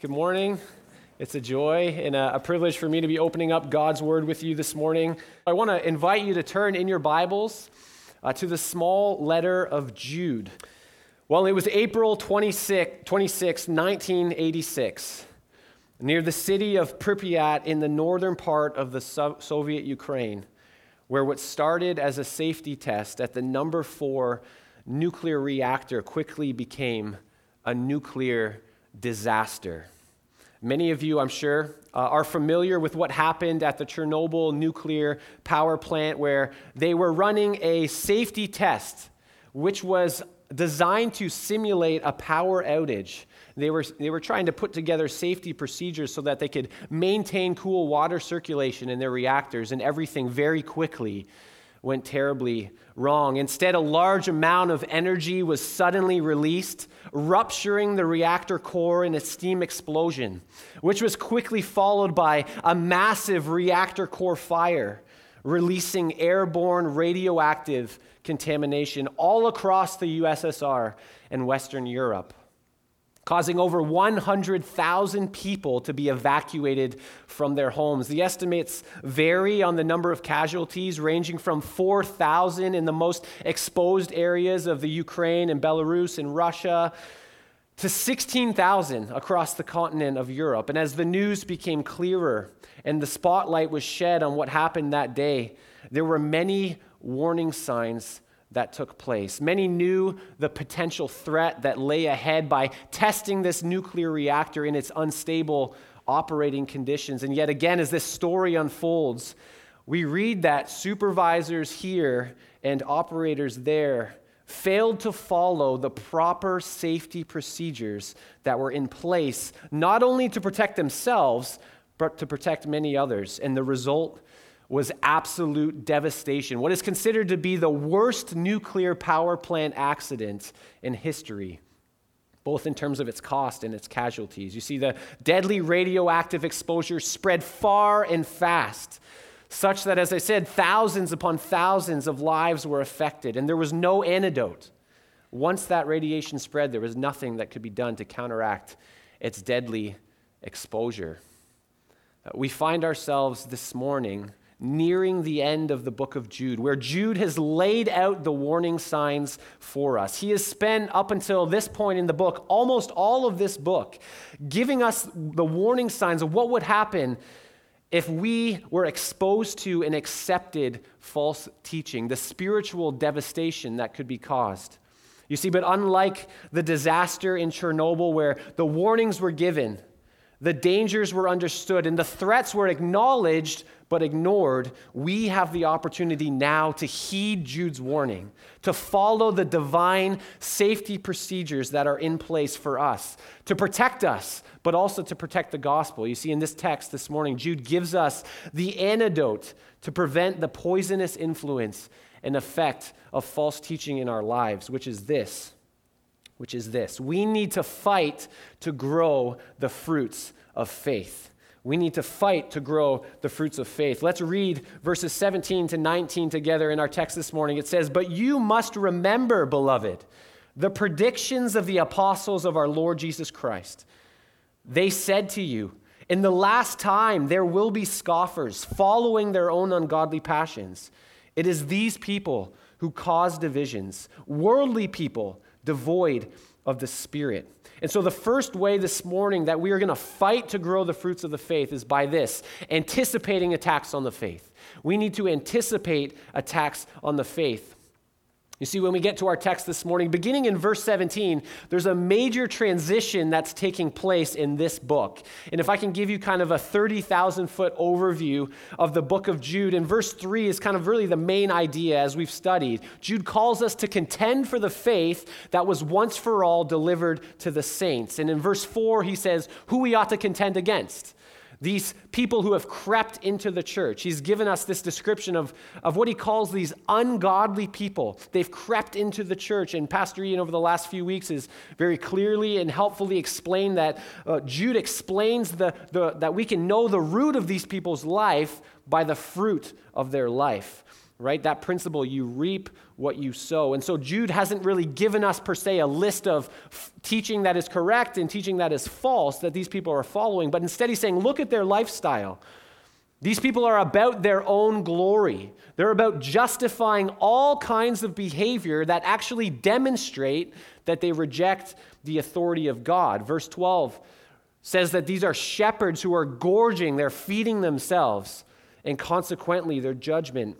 Good morning. It's a joy and a, privilege for me to be opening up God's Word with you this morning. I want to invite you to turn in your Bibles uh, to the small letter of Jude. Well, it was April 26, 26, 1986, near the city of Pripyat in the northern part of the so- Soviet Ukraine, where what started as a safety test at the number four nuclear reactor quickly became a nuclear disaster. Many of you, I'm sure, uh, are familiar with what happened at the Chernobyl nuclear power plant, where they were running a safety test, which was designed to simulate a power outage. They were, they were trying to put together safety procedures so that they could maintain cool water circulation in their reactors and everything very quickly went terribly wrong. Instead, a large amount of energy was suddenly released, rupturing the reactor core in a steam explosion, which was quickly followed by a massive reactor core fire, releasing airborne radioactive contamination all across the USSR and Western Europe causing over 100,000 people to be evacuated from their homes. The estimates vary on the number of casualties, ranging from 4,000 in the most exposed areas of the Ukraine and Belarus and Russia to 16,000 across the continent of Europe. And as the news became clearer and the spotlight was shed on what happened that day, there were many warning signs that took place. Many knew the potential threat that lay ahead by testing this nuclear reactor in its unstable operating conditions. And yet again, as this story unfolds, we read that supervisors here and operators there failed to follow the proper safety procedures that were in place, not only to protect themselves, but to protect many others. And the result was absolute devastation, what is considered to be the worst nuclear power plant accident in history, both in terms of its cost and its casualties. You see, the deadly radioactive exposure spread far and fast, such that, as I said, thousands upon thousands of lives were affected, and there was no antidote. Once that radiation spread, there was nothing that could be done to counteract its deadly exposure. Uh, we find ourselves this morning nearing the end of the book of Jude, where Jude has laid out the warning signs for us. He has spent, up until this point in the book, almost all of this book, giving us the warning signs of what would happen if we were exposed to and accepted false teaching, the spiritual devastation that could be caused. You see, but unlike the disaster in Chernobyl, where the warnings were given, the dangers were understood, and the threats were acknowledged but ignored, we have the opportunity now to heed Jude's warning, to follow the divine safety procedures that are in place for us, to protect us, but also to protect the gospel. You see, in this text this morning, Jude gives us the antidote to prevent the poisonous influence and effect of false teaching in our lives, which is this. Which is this. We need to fight to grow the fruits of faith. We need to fight to grow the fruits of faith. Let's read verses 17 to 19 together in our text this morning. It says, But you must remember, beloved, the predictions of the apostles of our Lord Jesus Christ. They said to you, In the last time there will be scoffers following their own ungodly passions. It is these people who cause divisions, worldly people devoid of the Spirit. And so, the first way this morning that we are going to fight to grow the fruits of the faith is by this anticipating attacks on the faith. We need to anticipate attacks on the faith. You see, when we get to our text this morning, beginning in verse 17, there's a major transition that's taking place in this book. And if I can give you kind of a 30,000 foot overview of the book of Jude, and verse 3 is kind of really the main idea as we've studied. Jude calls us to contend for the faith that was once for all delivered to the saints. And in verse 4, he says, who we ought to contend against these people who have crept into the church. He's given us this description of, of what he calls these ungodly people. They've crept into the church, and Pastor Ian, over the last few weeks, has very clearly and helpfully explained that. Uh, Jude explains the, the, that we can know the root of these people's life by the fruit of their life. Right? That principle, you reap what you sow. And so Jude hasn't really given us, per se, a list of f- teaching that is correct and teaching that is false that these people are following, but instead he's saying, look at their lifestyle. These people are about their own glory. They're about justifying all kinds of behavior that actually demonstrate that they reject the authority of God. Verse 12 says that these are shepherds who are gorging, they're feeding themselves, and consequently, their judgment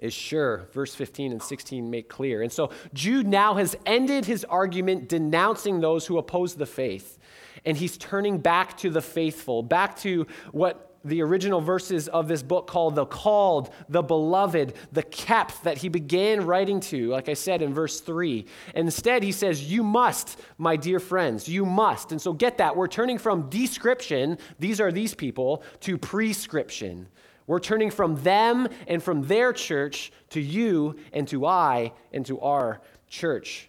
is sure. Verse 15 and 16 make clear. And so Jude now has ended his argument denouncing those who oppose the faith. And he's turning back to the faithful, back to what the original verses of this book called the called, the beloved, the kept that he began writing to, like I said in verse 3. instead, he says, You must, my dear friends, you must. And so get that. We're turning from description, these are these people, to prescription. We're turning from them and from their church to you and to I and to our church.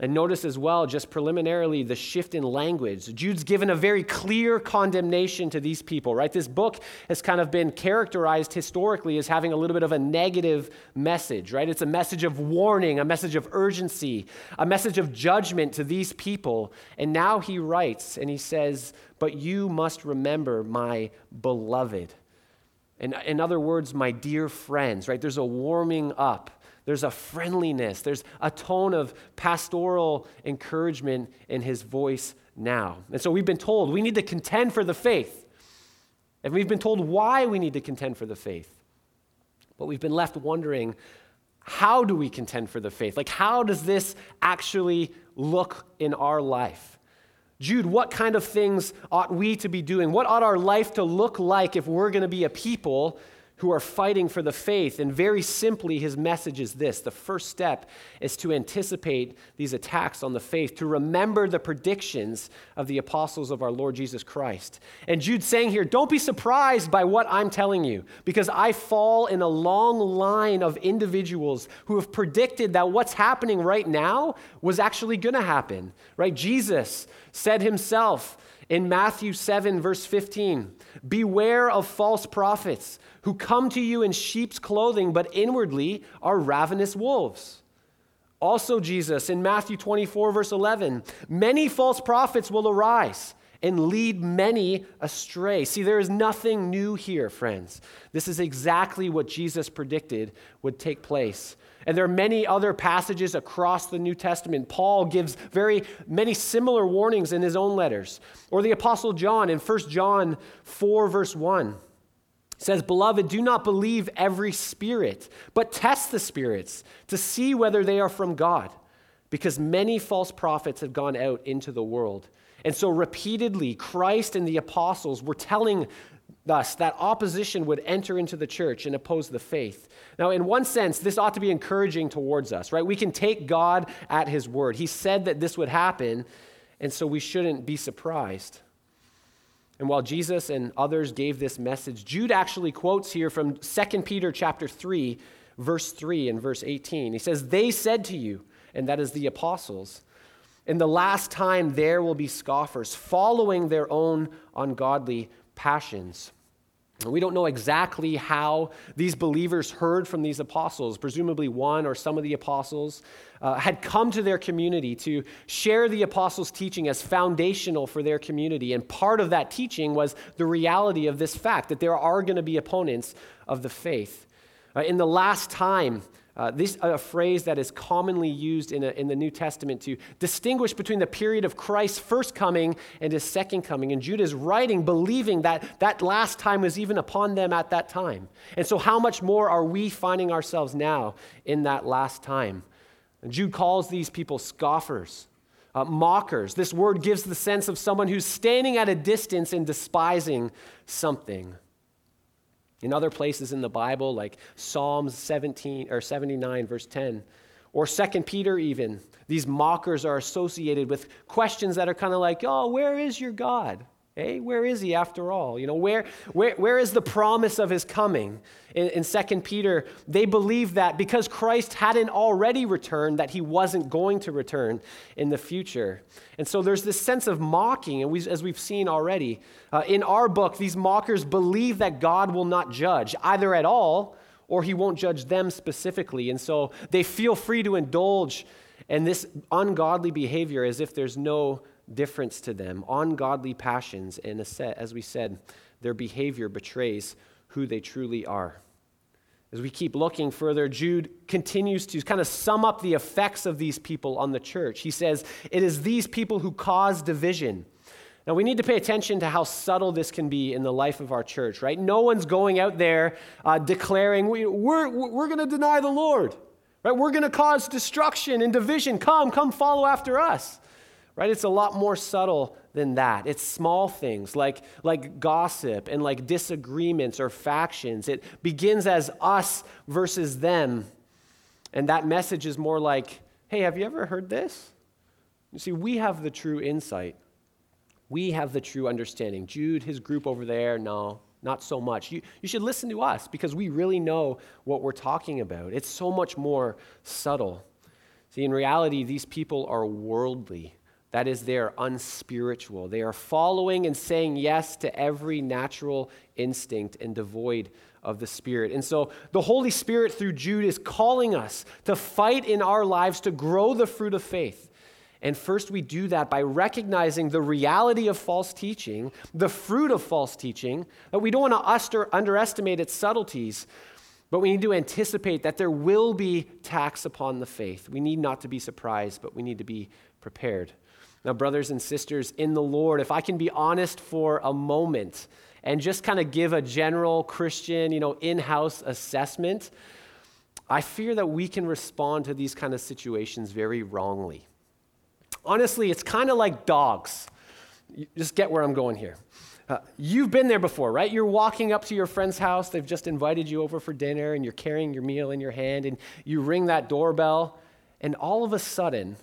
And notice as well, just preliminarily, the shift in language. Jude's given a very clear condemnation to these people, right? This book has kind of been characterized historically as having a little bit of a negative message, right? It's a message of warning, a message of urgency, a message of judgment to these people. And now he writes and he says, But you must remember my beloved. In, in other words, my dear friends, right? There's a warming up. There's a friendliness. There's a tone of pastoral encouragement in his voice now. And so we've been told we need to contend for the faith. And we've been told why we need to contend for the faith. But we've been left wondering how do we contend for the faith? Like, how does this actually look in our life? Jude, what kind of things ought we to be doing? What ought our life to look like if we're going to be a people who are fighting for the faith. And very simply, his message is this the first step is to anticipate these attacks on the faith, to remember the predictions of the apostles of our Lord Jesus Christ. And Jude's saying here, don't be surprised by what I'm telling you, because I fall in a long line of individuals who have predicted that what's happening right now was actually going to happen, right? Jesus said himself, in Matthew 7, verse 15, beware of false prophets who come to you in sheep's clothing, but inwardly are ravenous wolves. Also, Jesus in Matthew 24, verse 11, many false prophets will arise and lead many astray. See, there is nothing new here, friends. This is exactly what Jesus predicted would take place. And there are many other passages across the New Testament. Paul gives very many similar warnings in his own letters. Or the Apostle John in 1 John 4, verse 1 says, Beloved, do not believe every spirit, but test the spirits to see whether they are from God, because many false prophets have gone out into the world. And so, repeatedly, Christ and the apostles were telling us that opposition would enter into the church and oppose the faith. Now, in one sense, this ought to be encouraging towards us, right? We can take God at his word. He said that this would happen, and so we shouldn't be surprised. And while Jesus and others gave this message, Jude actually quotes here from 2 Peter chapter 3, verse 3 and verse 18. He says, They said to you, and that is the apostles, in the last time there will be scoffers, following their own ungodly passions. We don't know exactly how these believers heard from these apostles. Presumably, one or some of the apostles uh, had come to their community to share the apostles' teaching as foundational for their community. And part of that teaching was the reality of this fact that there are going to be opponents of the faith. Uh, in the last time, uh, this a phrase that is commonly used in, a, in the New Testament to distinguish between the period of Christ's first coming and his second coming. And Jude is writing, believing that that last time was even upon them at that time. And so, how much more are we finding ourselves now in that last time? And Jude calls these people scoffers, uh, mockers. This word gives the sense of someone who's standing at a distance and despising something. In other places in the Bible, like Psalms 17 or 79, verse 10, or 2 Peter, even, these mockers are associated with questions that are kind of like, oh, where is your God? Hey, where is he after all? You know, where, where, where is the promise of his coming? In, in 2 Peter, they believe that because Christ hadn't already returned, that he wasn't going to return in the future. And so there's this sense of mocking, and we, as we've seen already. Uh, in our book, these mockers believe that God will not judge, either at all or he won't judge them specifically. And so they feel free to indulge in this ungodly behavior as if there's no difference to them. Ungodly passions, and as we said, their behavior betrays who they truly are. As we keep looking further, Jude continues to kind of sum up the effects of these people on the church. He says, It is these people who cause division. Now, we need to pay attention to how subtle this can be in the life of our church, right? No one's going out there uh, declaring, we, We're, we're going to deny the Lord, right? We're going to cause destruction and division. Come, come follow after us, right? It's a lot more subtle than that. It's small things like, like gossip and like disagreements or factions. It begins as us versus them. And that message is more like, hey, have you ever heard this? You see, we have the true insight. We have the true understanding. Jude, his group over there, no, not so much. You, you should listen to us because we really know what we're talking about. It's so much more subtle. See, in reality, these people are worldly. That is, they are unspiritual. They are following and saying yes to every natural instinct and devoid of the Spirit. And so the Holy Spirit, through Jude, is calling us to fight in our lives to grow the fruit of faith. And first, we do that by recognizing the reality of false teaching, the fruit of false teaching, that we don't want to underestimate its subtleties, but we need to anticipate that there will be tax upon the faith. We need not to be surprised, but we need to be prepared. Now, brothers and sisters in the Lord, if I can be honest for a moment and just kind of give a general Christian, you know, in-house assessment, I fear that we can respond to these kind of situations very wrongly. Honestly, it's kind of like dogs. You just get where I'm going here. Uh, you've been there before, right? You're walking up to your friend's house. They've just invited you over for dinner, and you're carrying your meal in your hand, and you ring that doorbell, and all of a sudden,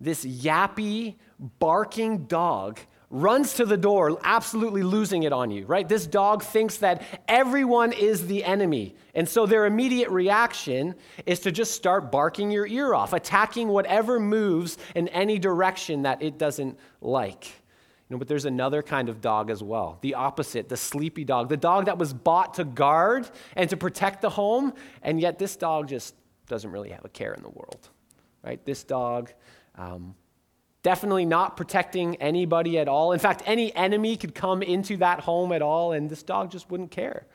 this yappy, barking dog runs to the door, absolutely losing it on you, right? This dog thinks that everyone is the enemy. And so their immediate reaction is to just start barking your ear off, attacking whatever moves in any direction that it doesn't like. You know, but there's another kind of dog as well, the opposite, the sleepy dog, the dog that was bought to guard and to protect the home, and yet this dog just doesn't really have a care in the world, right? This dog um, definitely not protecting anybody at all. In fact, any enemy could come into that home at all, and this dog just wouldn't care.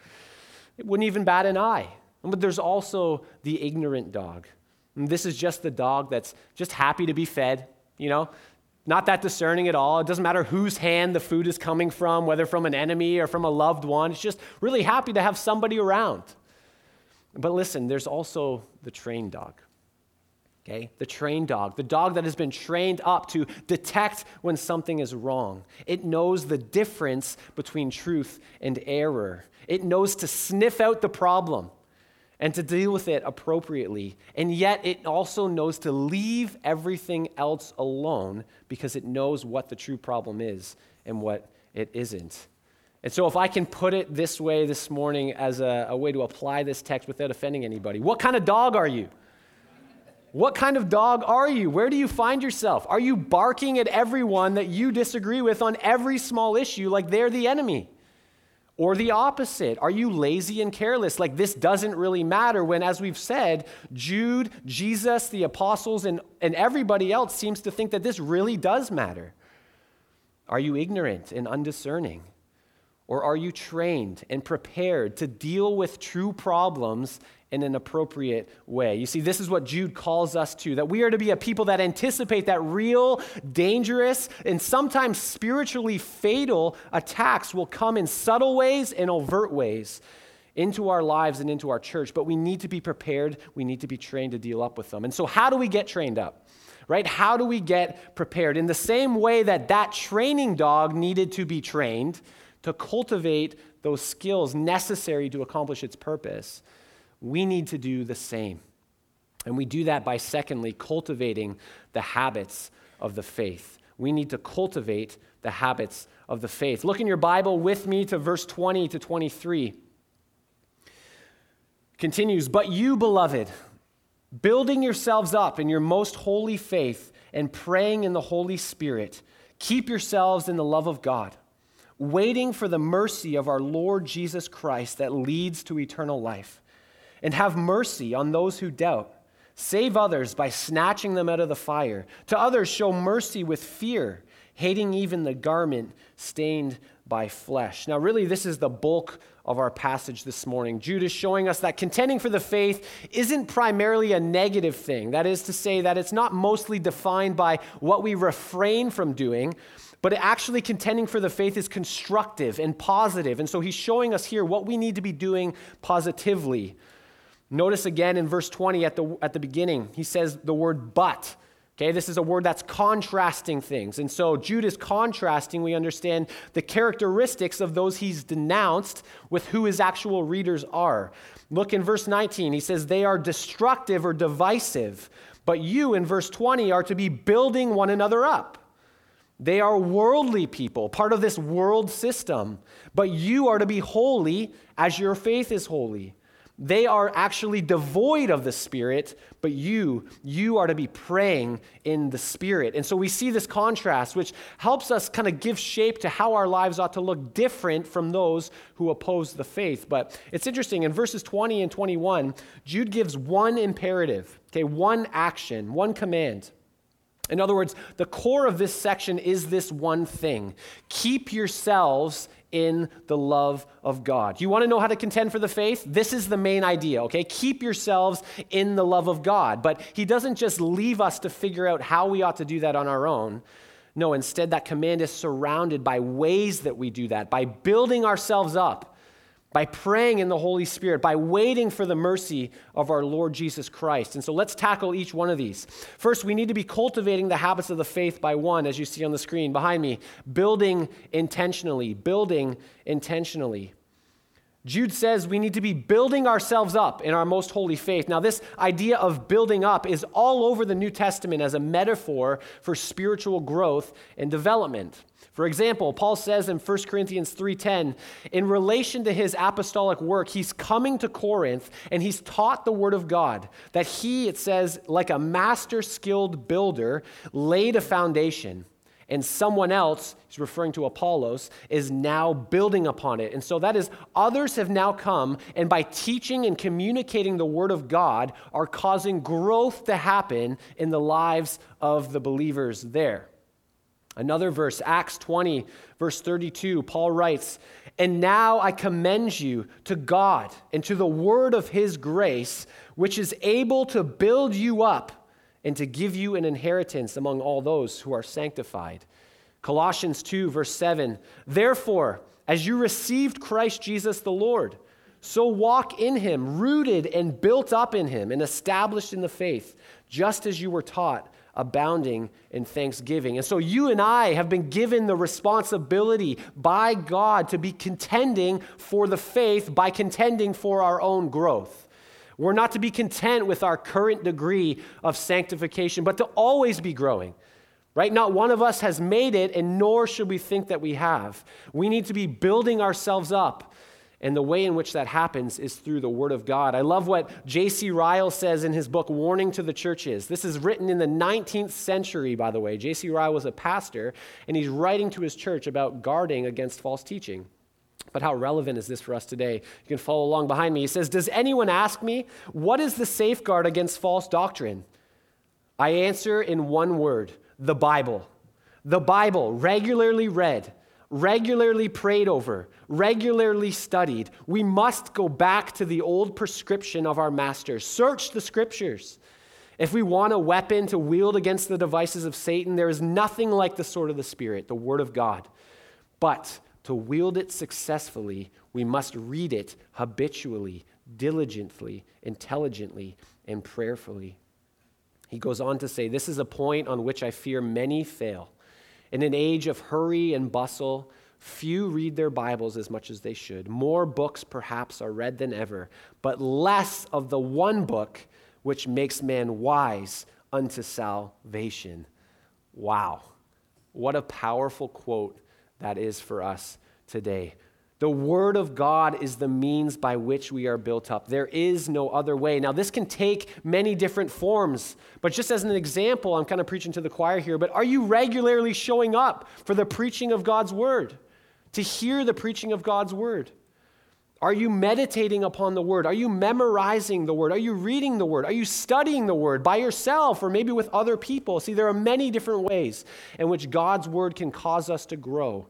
It wouldn't even bat an eye. But there's also the ignorant dog. And this is just the dog that's just happy to be fed, you know, not that discerning at all. It doesn't matter whose hand the food is coming from, whether from an enemy or from a loved one. It's just really happy to have somebody around. But listen, there's also the trained dog. Okay? The trained dog, the dog that has been trained up to detect when something is wrong. It knows the difference between truth and error. It knows to sniff out the problem and to deal with it appropriately. And yet, it also knows to leave everything else alone because it knows what the true problem is and what it isn't. And so, if I can put it this way this morning as a, a way to apply this text without offending anybody, what kind of dog are you? What kind of dog are you? Where do you find yourself? Are you barking at everyone that you disagree with on every small issue like they're the enemy? Or the opposite? Are you lazy and careless? Like this doesn't really matter when, as we've said, Jude, Jesus, the apostles, and, and everybody else seems to think that this really does matter. Are you ignorant and undiscerning? Or are you trained and prepared to deal with true problems in an appropriate way. You see, this is what Jude calls us to that we are to be a people that anticipate that real, dangerous, and sometimes spiritually fatal attacks will come in subtle ways and overt ways into our lives and into our church, but we need to be prepared. We need to be trained to deal up with them. And so, how do we get trained up? Right? How do we get prepared? In the same way that that training dog needed to be trained to cultivate those skills necessary to accomplish its purpose we need to do the same. And we do that by, secondly, cultivating the habits of the faith. We need to cultivate the habits of the faith. Look in your Bible with me to verse 20 to 23. Continues, but you, beloved, building yourselves up in your most holy faith and praying in the Holy Spirit, keep yourselves in the love of God, waiting for the mercy of our Lord Jesus Christ that leads to eternal life. and have mercy on those who doubt. Save others by snatching them out of the fire. To others, show mercy with fear, hating even the garment stained by flesh. Now, really, this is the bulk of our passage this morning. Jude is showing us that contending for the faith isn't primarily a negative thing. That is to say, that it's not mostly defined by what we refrain from doing, but actually contending for the faith is constructive and positive. And so he's showing us here what we need to be doing positively. Notice again in verse 20 at the, at the beginning, he says the word but. Okay, this is a word that's contrasting things. And so Jude is contrasting, we understand, the characteristics of those he's denounced with who his actual readers are. Look in verse 19. He says, They are destructive or divisive, but you in verse 20 are to be building one another up. They are worldly people, part of this world system, but you are to be holy as your faith is holy. They are actually devoid of the Spirit, but you, you are to be praying in the Spirit. And so we see this contrast, which helps us kind of give shape to how our lives ought to look different from those who oppose the faith. But it's interesting, in verses 20 and 21, Jude gives one imperative, okay, one action, one command. In other words, the core of this section is this one thing keep yourselves in the love of God. You want to know how to contend for the faith? This is the main idea, okay? Keep yourselves in the love of God. But he doesn't just leave us to figure out how we ought to do that on our own. No, instead, that command is surrounded by ways that we do that, by building ourselves up by praying in the Holy Spirit, by waiting for the mercy of our Lord Jesus Christ. And so let's tackle each one of these. First, we need to be cultivating the habits of the faith by one, as you see on the screen behind me, building intentionally, building intentionally. Jude says we need to be building ourselves up in our most holy faith. Now, this idea of building up is all over the New Testament as a metaphor for spiritual growth and development. For example, Paul says in 1 Corinthians 3:10, in relation to his apostolic work, he's coming to Corinth and he's taught the word of God, that he, it says, like a master skilled builder, laid a foundation and someone else, he's referring to Apollos, is now building upon it. And so that is, others have now come, and by teaching and communicating the Word of God, are causing growth to happen in the lives of the believers there. Another verse, Acts 20, verse 32, Paul writes, And now I commend you to God and to the word of his grace, which is able to build you up and to give you an inheritance among all those who are sanctified. Colossians 2, verse 7 Therefore, as you received Christ Jesus the Lord, so walk in him, rooted and built up in him, and established in the faith, just as you were taught, abounding in thanksgiving. And so you and I have been given the responsibility by God to be contending for the faith by contending for our own growth. We're not to be content with our current degree of sanctification, but to always be growing. Right? Not one of us has made it, and nor should we think that we have. We need to be building ourselves up. And the way in which that happens is through the Word of God. I love what J.C. Ryle says in his book, Warning to the Churches. This is written in the 19th century, by the way. J.C. Ryle was a pastor, and he's writing to his church about guarding against false teaching. But how relevant is this for us today? You can follow along behind me. He says, Does anyone ask me, what is the safeguard against false doctrine? I answer in one word the Bible. The Bible, regularly read, regularly prayed over, regularly studied. We must go back to the old prescription of our Master. Search the scriptures. If we want a weapon to wield against the devices of Satan, there is nothing like the sword of the Spirit, the Word of God. But to wield it successfully, we must read it habitually, diligently, intelligently, and prayerfully. He goes on to say, This is a point on which I fear many fail. In an age of hurry and bustle, few read their Bibles as much as they should. More books, perhaps, are read than ever, but less of the one book which makes man wise unto salvation. Wow. What a powerful quote that is for us today. The Word of God is the means by which we are built up. There is no other way. Now, this can take many different forms, but just as an example, I'm kind of preaching to the choir here, but are you regularly showing up for the preaching of God's Word? To hear the preaching of God's Word? Are you meditating upon the word? Are you memorizing the word? Are you reading the word? Are you studying the word by yourself or maybe with other people? See, there are many different ways in which God's word can cause us to grow.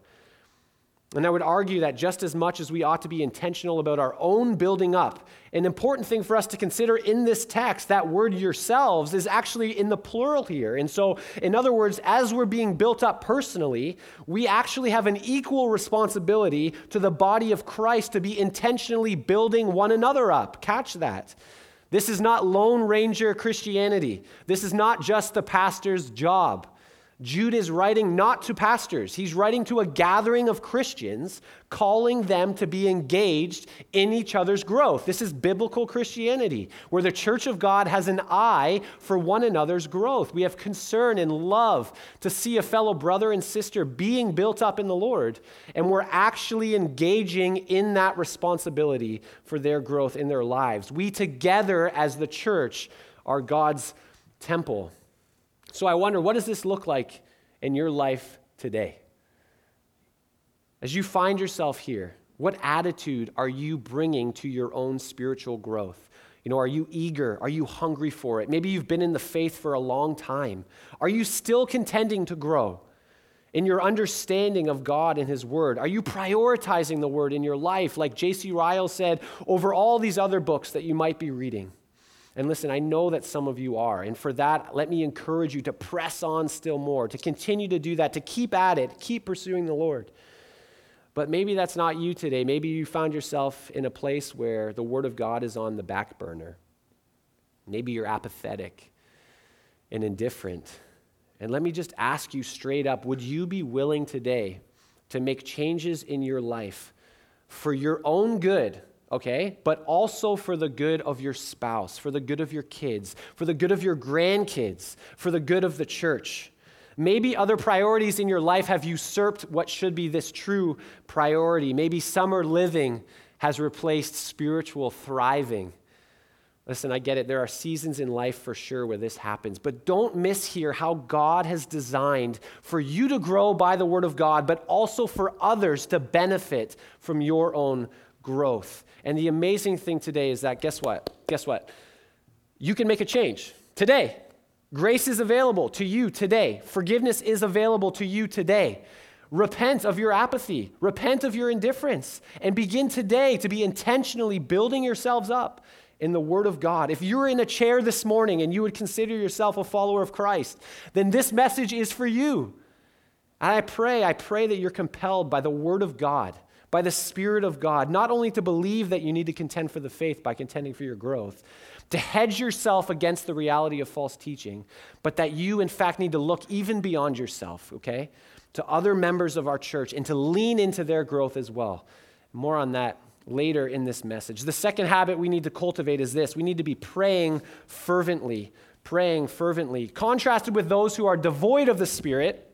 And I would argue that just as much as we ought to be intentional about our own building up, an important thing for us to consider in this text, that word yourselves, is actually in the plural here. And so, in other words, as we're being built up personally, we actually have an equal responsibility to the body of Christ to be intentionally building one another up. Catch that. This is not Lone Ranger Christianity, this is not just the pastor's job. Jude is writing not to pastors, he's writing to a gathering of Christians, calling them to be engaged in each other's growth. This is biblical Christianity, where the church of God has an eye for one another's growth. We have concern and love to see a fellow brother and sister being built up in the Lord, and we're actually engaging in that responsibility for their growth in their lives. We together, as the church, are God's temple. So I wonder, what does this look like in your life today? As you find yourself here, what attitude are you bringing to your own spiritual growth? You know, are you eager? Are you hungry for it? Maybe you've been in the faith for a long time. Are you still contending to grow in your understanding of God and His Word? Are you prioritizing the Word in your life, like J.C. Ryle said, over all these other books that you might be reading? And listen, I know that some of you are. And for that, let me encourage you to press on still more, to continue to do that, to keep at it, keep pursuing the Lord. But maybe that's not you today. Maybe you found yourself in a place where the Word of God is on the back burner. Maybe you're apathetic and indifferent. And let me just ask you straight up would you be willing today to make changes in your life for your own good? Okay? But also for the good of your spouse, for the good of your kids, for the good of your grandkids, for the good of the church. Maybe other priorities in your life have usurped what should be this true priority. Maybe summer living has replaced spiritual thriving. Listen, I get it. There are seasons in life for sure where this happens, but don't miss here how God has designed for you to grow by the Word of God, but also for others to benefit from your own growth. And the amazing thing today is that guess what? Guess what? You can make a change today. Grace is available to you today. Forgiveness is available to you today. Repent of your apathy, repent of your indifference, and begin today to be intentionally building yourselves up in the Word of God. If you're in a chair this morning and you would consider yourself a follower of Christ, then this message is for you. And I pray, I pray that you're compelled by the Word of God by the Spirit of God, not only to believe that you need to contend for the faith by contending for your growth, to hedge yourself against the reality of false teaching, but that you, in fact, need to look even beyond yourself, okay, to other members of our church and to lean into their growth as well. More on that later in this message. The second habit we need to cultivate is this we need to be praying fervently. Praying fervently. Contrasted with those who are devoid of the Spirit,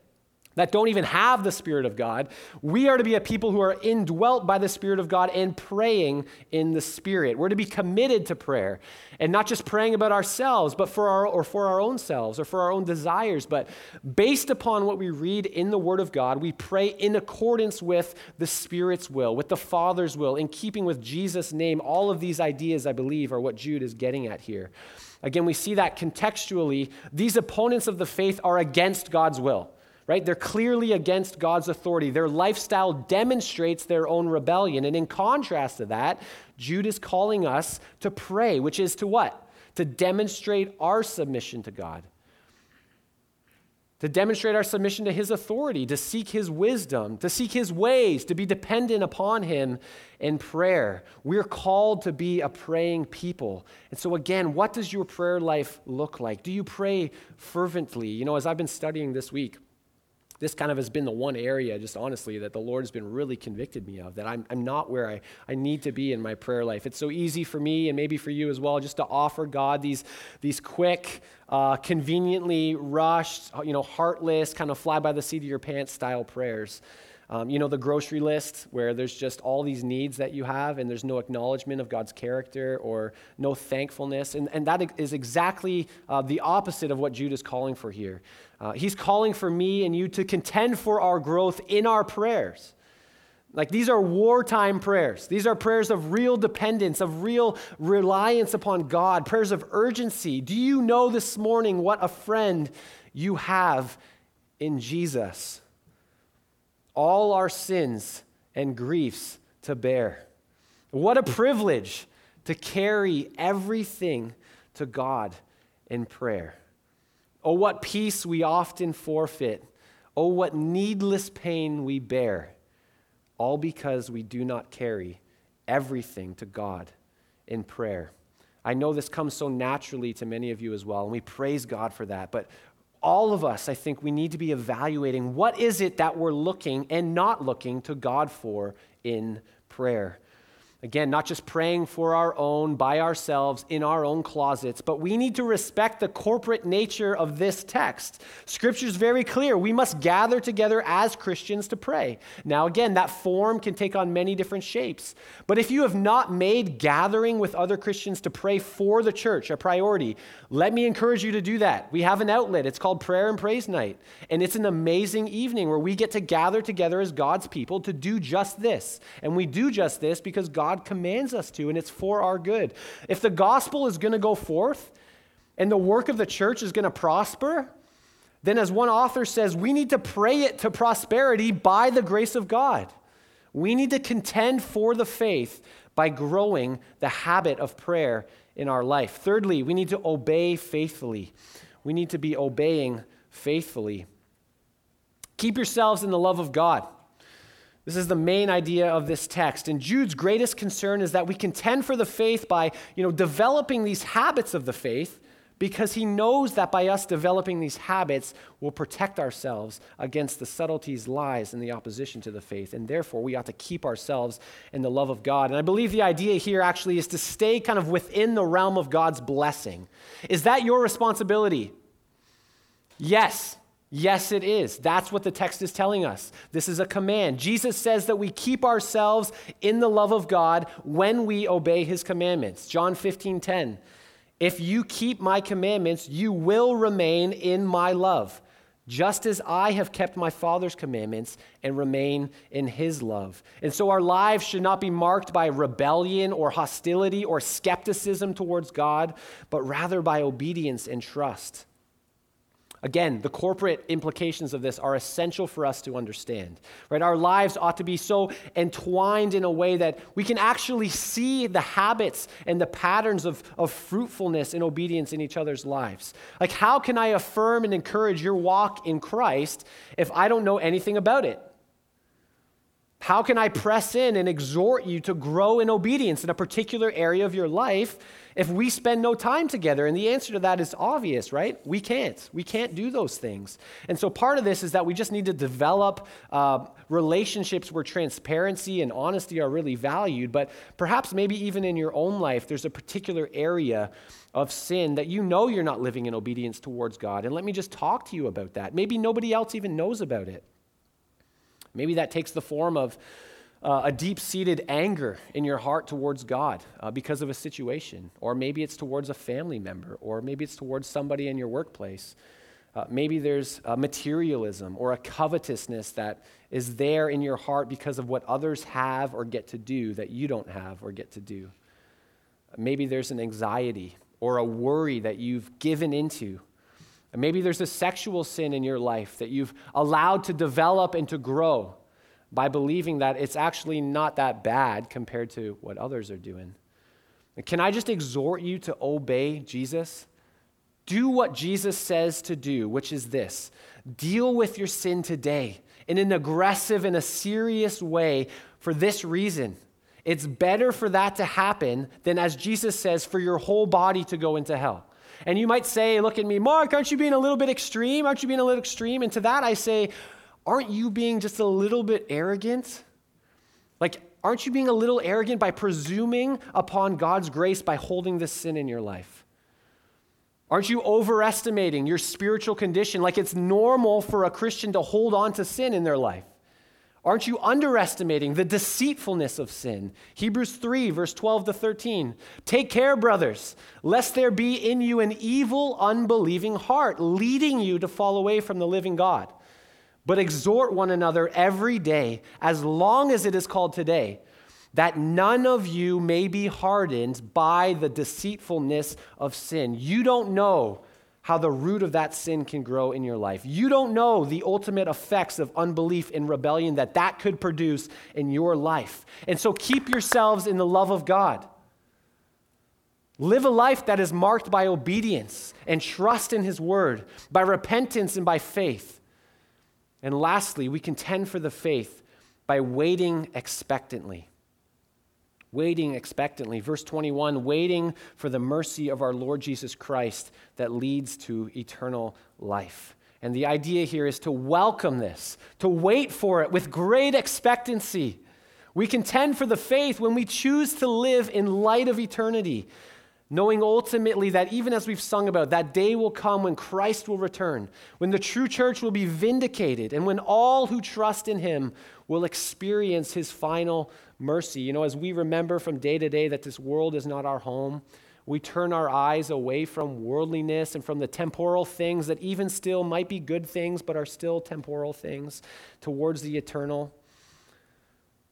that don't even have the Spirit of God. We are to be a people who are indwelt by the Spirit of God and praying in the Spirit. We're to be committed to prayer and not just praying about ourselves, but for our or for our own selves or for our own desires, but based upon what we read in the Word of God, we pray in accordance with the Spirit's will, with the Father's will, in keeping with Jesus' name. All of these ideas, I believe, are what Jude is getting at here. Again, we see that contextually, these opponents of the faith are against God's will right? They're clearly against God's authority. Their lifestyle demonstrates their own rebellion. And in contrast to that, Jude is calling us to pray, which is to what? To demonstrate our submission to God. To demonstrate our submission to his authority, to seek his wisdom, to seek his ways, to be dependent upon him in prayer. We're called to be a praying people. And so, again, what does your prayer life look like? Do you pray fervently? You know, as I've been studying this week, this kind of has been the one area, just honestly, that the Lord has been really convicted me of, that I'm, I'm not where I, I need to be in my prayer life. It's so easy for me, and maybe for you as well, just to offer God these, these quick, uh, conveniently rushed, you know, heartless, kind of fly by the seat of your pants style prayers. Um, you know, the grocery list where there's just all these needs that you have and there's no acknowledgement of God's character or no thankfulness. And, and that is exactly uh, the opposite of what Jude is calling for here. Uh, he's calling for me and you to contend for our growth in our prayers. Like these are wartime prayers. These are prayers of real dependence, of real reliance upon God, prayers of urgency. Do you know this morning what a friend you have in Jesus? All our sins and griefs to bear. What a privilege to carry everything to God in prayer. Oh, what peace we often forfeit. Oh, what needless pain we bear all because we do not carry everything to God in prayer. I know this comes so naturally to many of you as well, and we praise God for that. But all of us, I think we need to be evaluating what is it that we're looking and not looking to God for in prayer. Again, not just praying for our own, by ourselves, in our own closets, but we need to respect the corporate nature of this text. Scripture is very clear. We must gather together as Christians to pray. Now, again, that form can take on many different shapes. But if you have not made gathering with other Christians to pray for the church a priority, let me encourage you to do that. We have an outlet. It's called Prayer and Praise Night. And it's an amazing evening where we get to gather together as God's people to do just this. And we do just this because God commands us to, and it's for our good. If the gospel is going to go forth and the work of the church is going to prosper, then, as one author says, we need to pray it to prosperity by the grace of God. We need to contend for the faith by growing the habit of prayer in our life. Thirdly, we need to obey faithfully. We need to be obeying faithfully. Keep yourselves in the love of God. This is the main idea of this text. And Jude's greatest concern is that we contend for the faith by, you know, developing these habits of the faith because he knows that by us developing these habits, we'll protect ourselves against the subtleties, lies, and the opposition to the faith. And therefore, we ought to keep ourselves in the love of God. And I believe the idea here actually is to stay kind of within the realm of God's blessing. Is that your responsibility? Yes. Yes, it is. That's what the text is telling us. This is a command. Jesus says that we keep ourselves in the love of God when we obey his commandments. John 15 10. If you keep my commandments, you will remain in my love, just as I have kept my Father's commandments and remain in his love. And so our lives should not be marked by rebellion or hostility or skepticism towards God, but rather by obedience and trust. Again, the corporate implications of this are essential for us to understand. Right? Our lives ought to be so entwined in a way that we can actually see the habits and the patterns of, of fruitfulness and obedience in each other's lives. Like, how can I affirm and encourage your walk in Christ if I don't know anything about it? How can I press in and exhort you to grow in obedience in a particular area of your life if we spend no time together? And the answer to that is obvious, right? We can't. We can't do those things. And so part of this is that we just need to develop uh, relationships where transparency and honesty are really valued. But perhaps maybe even in your own life, there's a particular area of sin that you know you're not living in obedience towards God. And let me just talk to you about that. Maybe nobody else even knows about it. Maybe that takes the form of uh, a deep seated anger in your heart towards God uh, because of a situation. Or maybe it's towards a family member, or maybe it's towards somebody in your workplace. Uh, maybe there's a materialism or a covetousness that is there in your heart because of what others have or get to do that you don't have or get to do. Maybe there's an anxiety or a worry that you've given into maybe there's a sexual sin in your life that you've allowed to develop and to grow by believing that it's actually not that bad compared to what others are doing. Can I just exhort you to obey Jesus? Do what Jesus says to do, which is this deal with your sin today in an aggressive and a serious way for this reason. It's better for that to happen than, as Jesus says, for your whole body to go into hell. And you might say, Look at me, Mark, aren't you being a little bit extreme? Aren't you being a little extreme? And to that I say, Aren't you being just a little bit arrogant? Like, aren't you being a little arrogant by presuming upon God's grace by holding this sin in your life? Aren't you overestimating your spiritual condition like it's normal for a Christian to hold on to sin in their life? Aren't you underestimating the deceitfulness of sin? Hebrews 3, verse 12 to 13. Take care, brothers, lest there be in you an evil, unbelieving heart, leading you to fall away from the living God. but exhort one another every day, as long as it is called today, that none of you may be hardened by the deceitfulness of sin. You don't know how the root of that sin can grow in your life. You don't know the ultimate effects of unbelief and rebellion that that could produce in your life. And so keep yourselves in the love of God. Live a life that is marked by obedience and trust in His word, by repentance and by faith. And lastly, we contend for the faith by waiting expectantly waiting expectantly. Verse 21 waiting for the mercy of our Lord Jesus Christ that leads to eternal life. And the idea here is to welcome this, to wait for it with great expectancy. We contend for the faith when we choose to live in light of eternity, knowing ultimately that even as we've sung about, that day will come when Christ will return, when the true church will be vindicated, and when all who trust in him will experience his final mercy. You know, as we remember from day to day that this world is not our home, we turn our eyes away from worldliness and from the temporal things that even still might be good things but are still temporal things towards the eternal.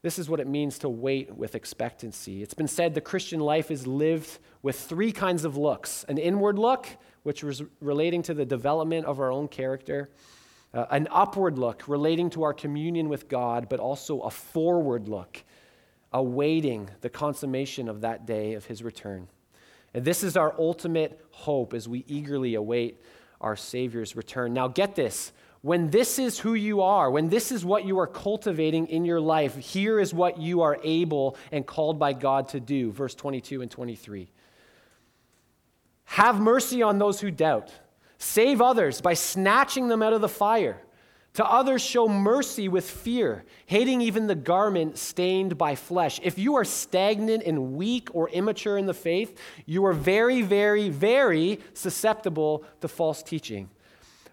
This is what it means to wait with expectancy. It's been said the Christian life is lived with three kinds of looks an inward look, which was relating to the development of our own character, uh, an upward look relating to our communion with God, but also a forward look awaiting the consummation of that day of his return. And this is our ultimate hope as we eagerly await our Savior's return. Now, get this. When this is who you are, when this is what you are cultivating in your life, here is what you are able and called by God to do. Verse 22 and 23. Have mercy on those who doubt. Save others by snatching them out of the fire. To others, show mercy with fear, hating even the garment stained by flesh. If you are stagnant and weak or immature in the faith, you are very, very, very susceptible to false teaching.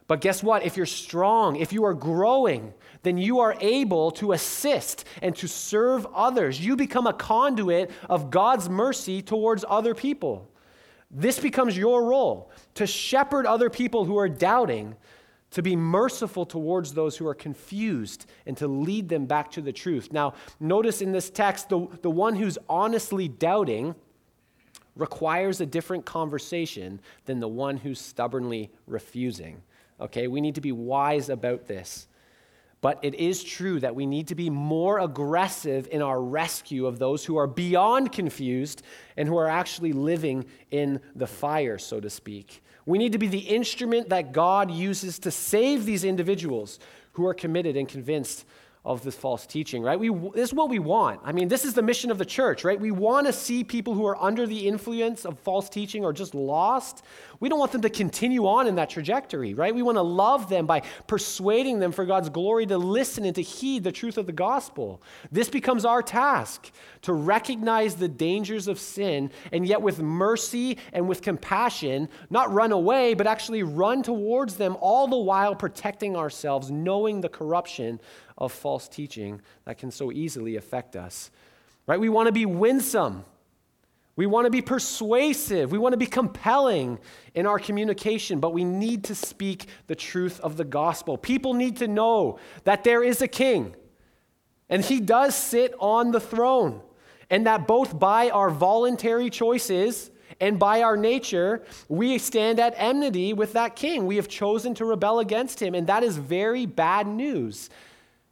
But guess what? If you're strong, if you are growing, then you are able to assist and to serve others. You become a conduit of God's mercy towards other people. This becomes your role to shepherd other people who are doubting to be merciful towards those who are confused and to lead them back to the truth. Now, notice in this text, the, the one who's honestly doubting requires a different conversation than the one who's stubbornly refusing. Okay, we need to be wise about this. But it is true that we need to be more aggressive in our rescue of those who are beyond confused and who are actually living in the fire, so to speak. We need to be the instrument that God uses to save these individuals who are committed and convinced of this false teaching, right? We, this is what we want. I mean, this is the mission of the church, right? We want to see people who are under the influence of false teaching or just lost. We don't want them to continue on in that trajectory, right? We want to love them by persuading them for God's glory to listen and to heed the truth of the gospel. This becomes our task to recognize the dangers of sin and yet with mercy and with compassion, not run away, but actually run towards them, all the while protecting ourselves, knowing the corruption of false teaching that can so easily affect us. Right? We want to be winsome. We want to be persuasive. We want to be compelling in our communication, but we need to speak the truth of the gospel. People need to know that there is a king, and he does sit on the throne, and that both by our voluntary choices and by our nature, we stand at enmity with that king. We have chosen to rebel against him, and that is very bad news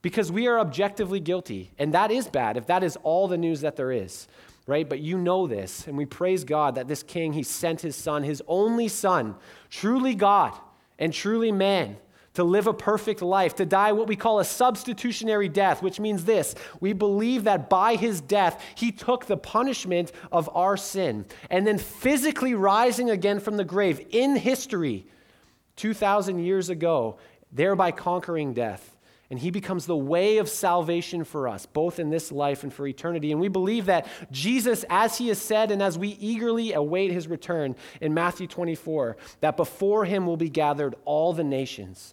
because we are objectively guilty. And that is bad if that is all the news that there is, right? But you know this, and we praise God that this king, he sent his son, his only son, truly God and truly man. To live a perfect life, to die what we call a substitutionary death, which means this we believe that by his death, he took the punishment of our sin. And then physically rising again from the grave in history, 2,000 years ago, thereby conquering death and he becomes the way of salvation for us, both in this life and for eternity. And we believe that Jesus, as he has said, and as we eagerly await his return in Matthew 24, that before him will be gathered all the nations,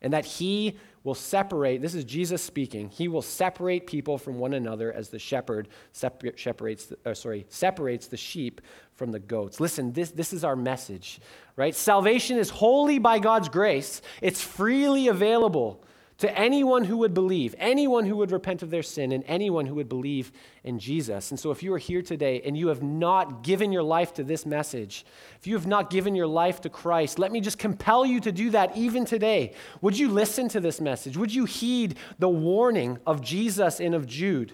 and that he will separate, this is Jesus speaking, he will separate people from one another as the shepherd separates, the, uh, sorry, separates the sheep from the goats. Listen, this, this is our message, right? Salvation is wholly by God's grace, it's freely available to anyone who would believe, anyone who would repent of their sin, and anyone who would believe in Jesus. And so, if you are here today and you have not given your life to this message, if you have not given your life to Christ, let me just compel you to do that even today. Would you listen to this message? Would you heed the warning of Jesus and of Jude?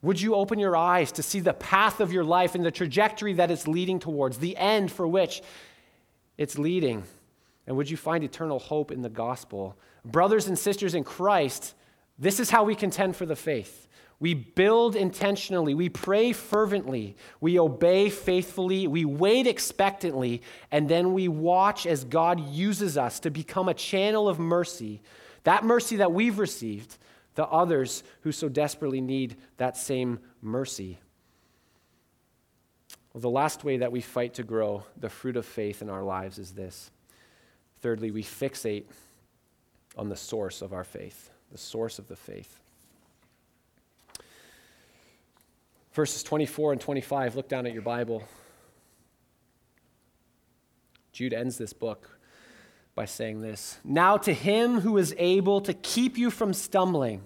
Would you open your eyes to see the path of your life and the trajectory that it's leading towards, the end for which it's leading? And would you find eternal hope in the gospel? Brothers and sisters in Christ, this is how we contend for the faith. We build intentionally, we pray fervently, we obey faithfully, we wait expectantly, and then we watch as God uses us to become a channel of mercy, that mercy that we've received, to others who so desperately need that same mercy. Well, the last way that we fight to grow the fruit of faith in our lives is this. Thirdly, we fixate on the source of our faith, the source of the faith. Verses 24 and 25, look down at your Bible. Jude ends this book by saying this Now to him who is able to keep you from stumbling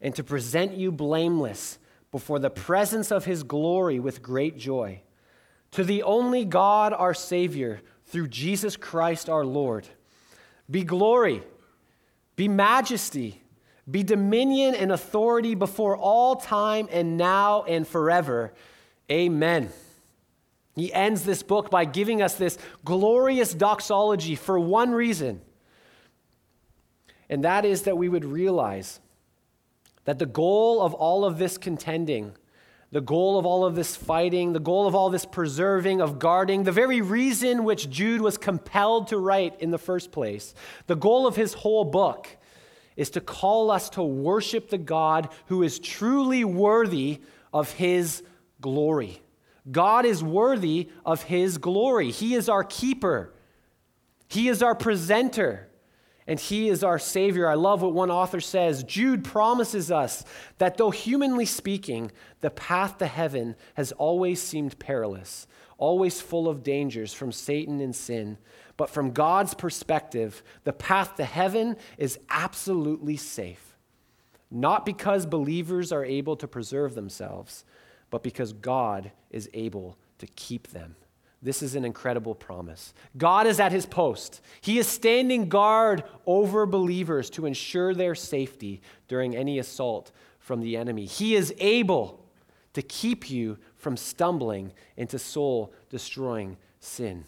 and to present you blameless before the presence of his glory with great joy, to the only God our Savior, through Jesus Christ our Lord, be glory be majesty, be dominion and authority before all time and now and forever. Amen. He ends this book by giving us this glorious doxology for one reason, and that is that we would realize that the goal of all of this contending the goal of all of this fighting, the goal of all this preserving, of guarding, the very reason which Jude was compelled to write in the first place, the goal of his whole book is to call us to worship the God who is truly worthy of his glory. God is worthy of his glory. He is our keeper, he is our presenter and he is our Savior. I love what one author says. Jude promises us that though humanly speaking, the path to heaven has always seemed perilous, always full of dangers from Satan and sin. But from God's perspective, the path to heaven is absolutely safe. Not because believers are able to preserve themselves, but because God is able to keep them. This is an incredible promise. God is at his post. He is standing guard over believers to ensure their safety during any assault from the enemy. He is able to keep you from stumbling into soul destroying sin.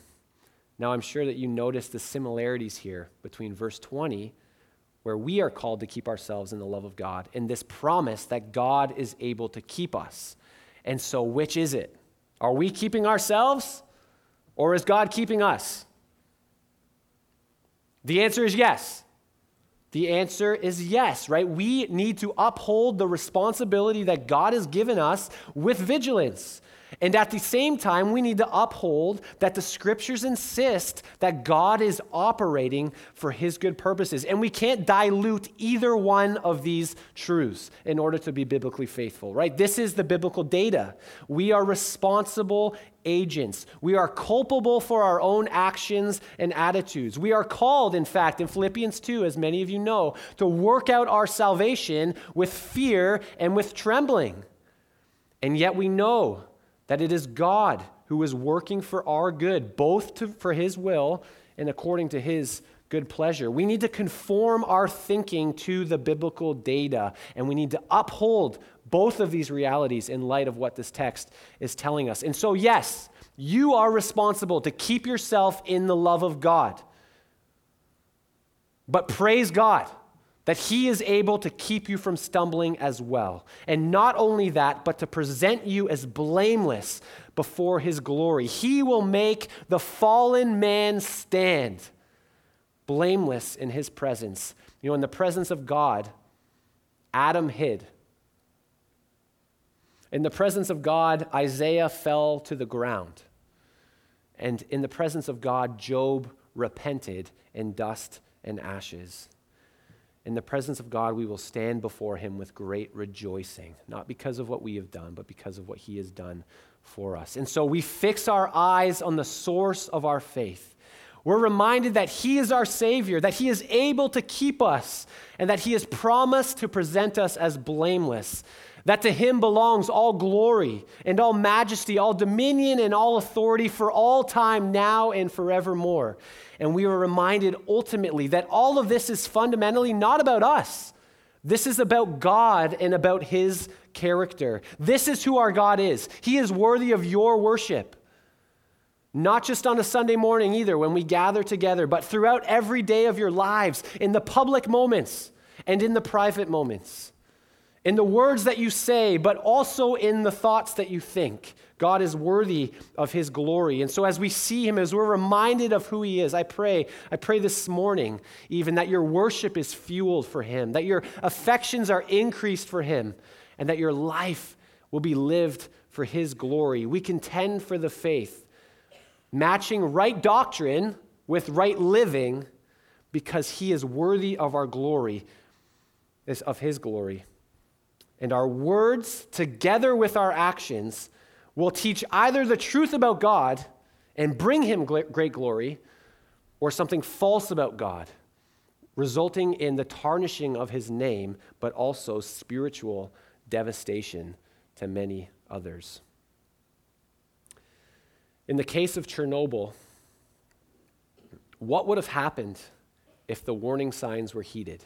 Now, I'm sure that you notice the similarities here between verse 20, where we are called to keep ourselves in the love of God, and this promise that God is able to keep us. And so, which is it? Are we keeping ourselves? Or is God keeping us? The answer is yes. The answer is yes, right? We need to uphold the responsibility that God has given us with vigilance. And at the same time, we need to uphold that the scriptures insist that God is operating for his good purposes. And we can't dilute either one of these truths in order to be biblically faithful, right? This is the biblical data. We are responsible agents. We are culpable for our own actions and attitudes. We are called, in fact, in Philippians 2, as many of you know, to work out our salvation with fear and with trembling. And yet we know that it is God who is working for our good, both to, for His will and according to His good pleasure. We need to conform our thinking to the biblical data, and we need to uphold both of these realities in light of what this text is telling us. And so, yes, you are responsible to keep yourself in the love of God. But praise God that He is able to keep you from stumbling as well. And not only that, but to present you as blameless before His glory. He will make the fallen man stand blameless in His presence. You know, in the presence of God, Adam hid. In the presence of God, Isaiah fell to the ground. And in the presence of God, Job repented in dust and ashes. In the presence of God, we will stand before him with great rejoicing, not because of what we have done, but because of what he has done for us. And so we fix our eyes on the source of our faith. We're reminded that He is our Savior, that He is able to keep us, and that He has promised to present us as blameless. That to Him belongs all glory and all majesty, all dominion and all authority for all time, now and forevermore. And we are reminded ultimately that all of this is fundamentally not about us. This is about God and about His character. This is who our God is. He is worthy of your worship. Not just on a Sunday morning either when we gather together, but throughout every day of your lives, in the public moments and in the private moments, in the words that you say, but also in the thoughts that you think. God is worthy of his glory. And so as we see him, as we're reminded of who he is, I pray, I pray this morning even that your worship is fueled for him, that your affections are increased for him, and that your life will be lived for his glory. We contend for the faith matching right doctrine with right living because he is worthy of our glory, of his glory. And our words, together with our actions, will teach either the truth about God and bring him great glory, or something false about God, resulting in the tarnishing of his name, but also spiritual devastation to many others. In the case of Chernobyl, what would have happened if the warning signs were heeded?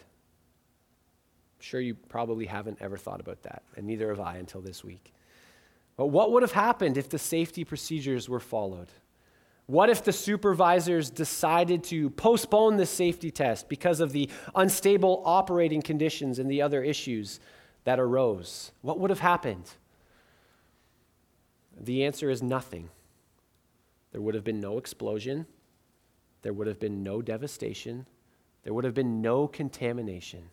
Sure you probably haven't ever thought about that, and neither have I until this week. But what would have happened if the safety procedures were followed? What if the supervisors decided to postpone the safety test because of the unstable operating conditions and the other issues that arose? What would have happened? The answer is nothing. There would have been no explosion. There would have been no devastation. There would have been no contamination.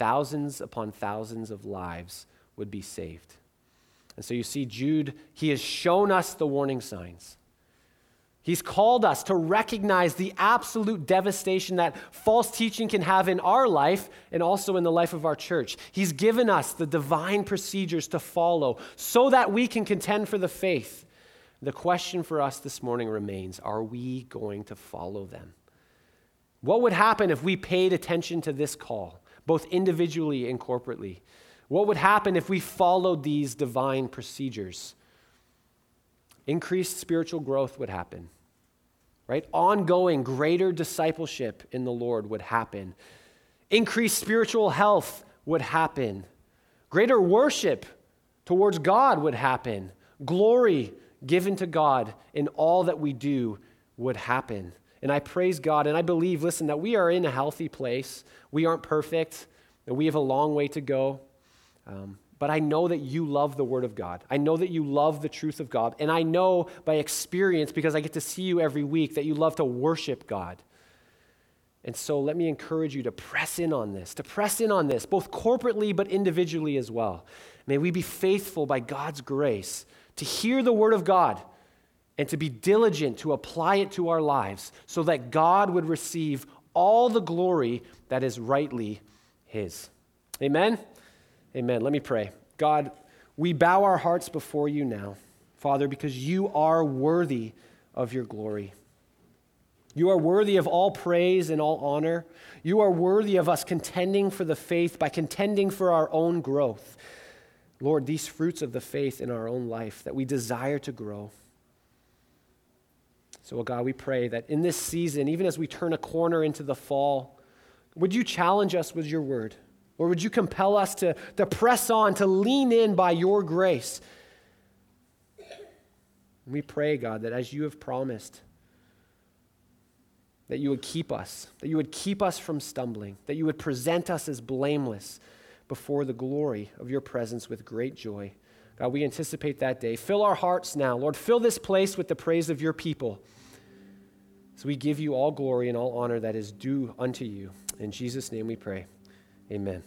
Thousands upon thousands of lives would be saved. And so you see, Jude, he has shown us the warning signs. He's called us to recognize the absolute devastation that false teaching can have in our life and also in the life of our church. He's given us the divine procedures to follow so that we can contend for the faith the question for us this morning remains are we going to follow them? What would happen if we paid attention to this call, both individually and corporately? What would happen if we followed these divine procedures? Increased spiritual growth would happen, right? Ongoing, greater discipleship in the Lord would happen. Increased spiritual health would happen. Greater worship towards God would happen. Glory given to God in all that we do would happen. And I praise God and I believe, listen, that we are in a healthy place. We aren't perfect, and we have a long way to go. Um, but I know that you love the Word of God. I know that you love the truth of God. And I know by experience, because I get to see you every week, that you love to worship God. And so let me encourage you to press in on this, to press in on this, both corporately but individually as well. May we be faithful by God's grace to hear the word of God and to be diligent to apply it to our lives so that God would receive all the glory that is rightly His. Amen? Amen. Let me pray. God, we bow our hearts before you now, Father, because you are worthy of your glory. You are worthy of all praise and all honor. You are worthy of us contending for the faith by contending for our own growth. Lord, these fruits of the faith in our own life that we desire to grow. So, God, we pray that in this season, even as we turn a corner into the fall, would you challenge us with your word? Or would you compel us to, to press on, to lean in by your grace? We pray, God, that as you have promised, that you would keep us, that you would keep us from stumbling, that you would present us as blameless before the glory of your presence with great joy. God, we anticipate that day. Fill our hearts now. Lord, fill this place with the praise of your people. So we give you all glory and all honor that is due unto you. In Jesus' name we pray. Amen.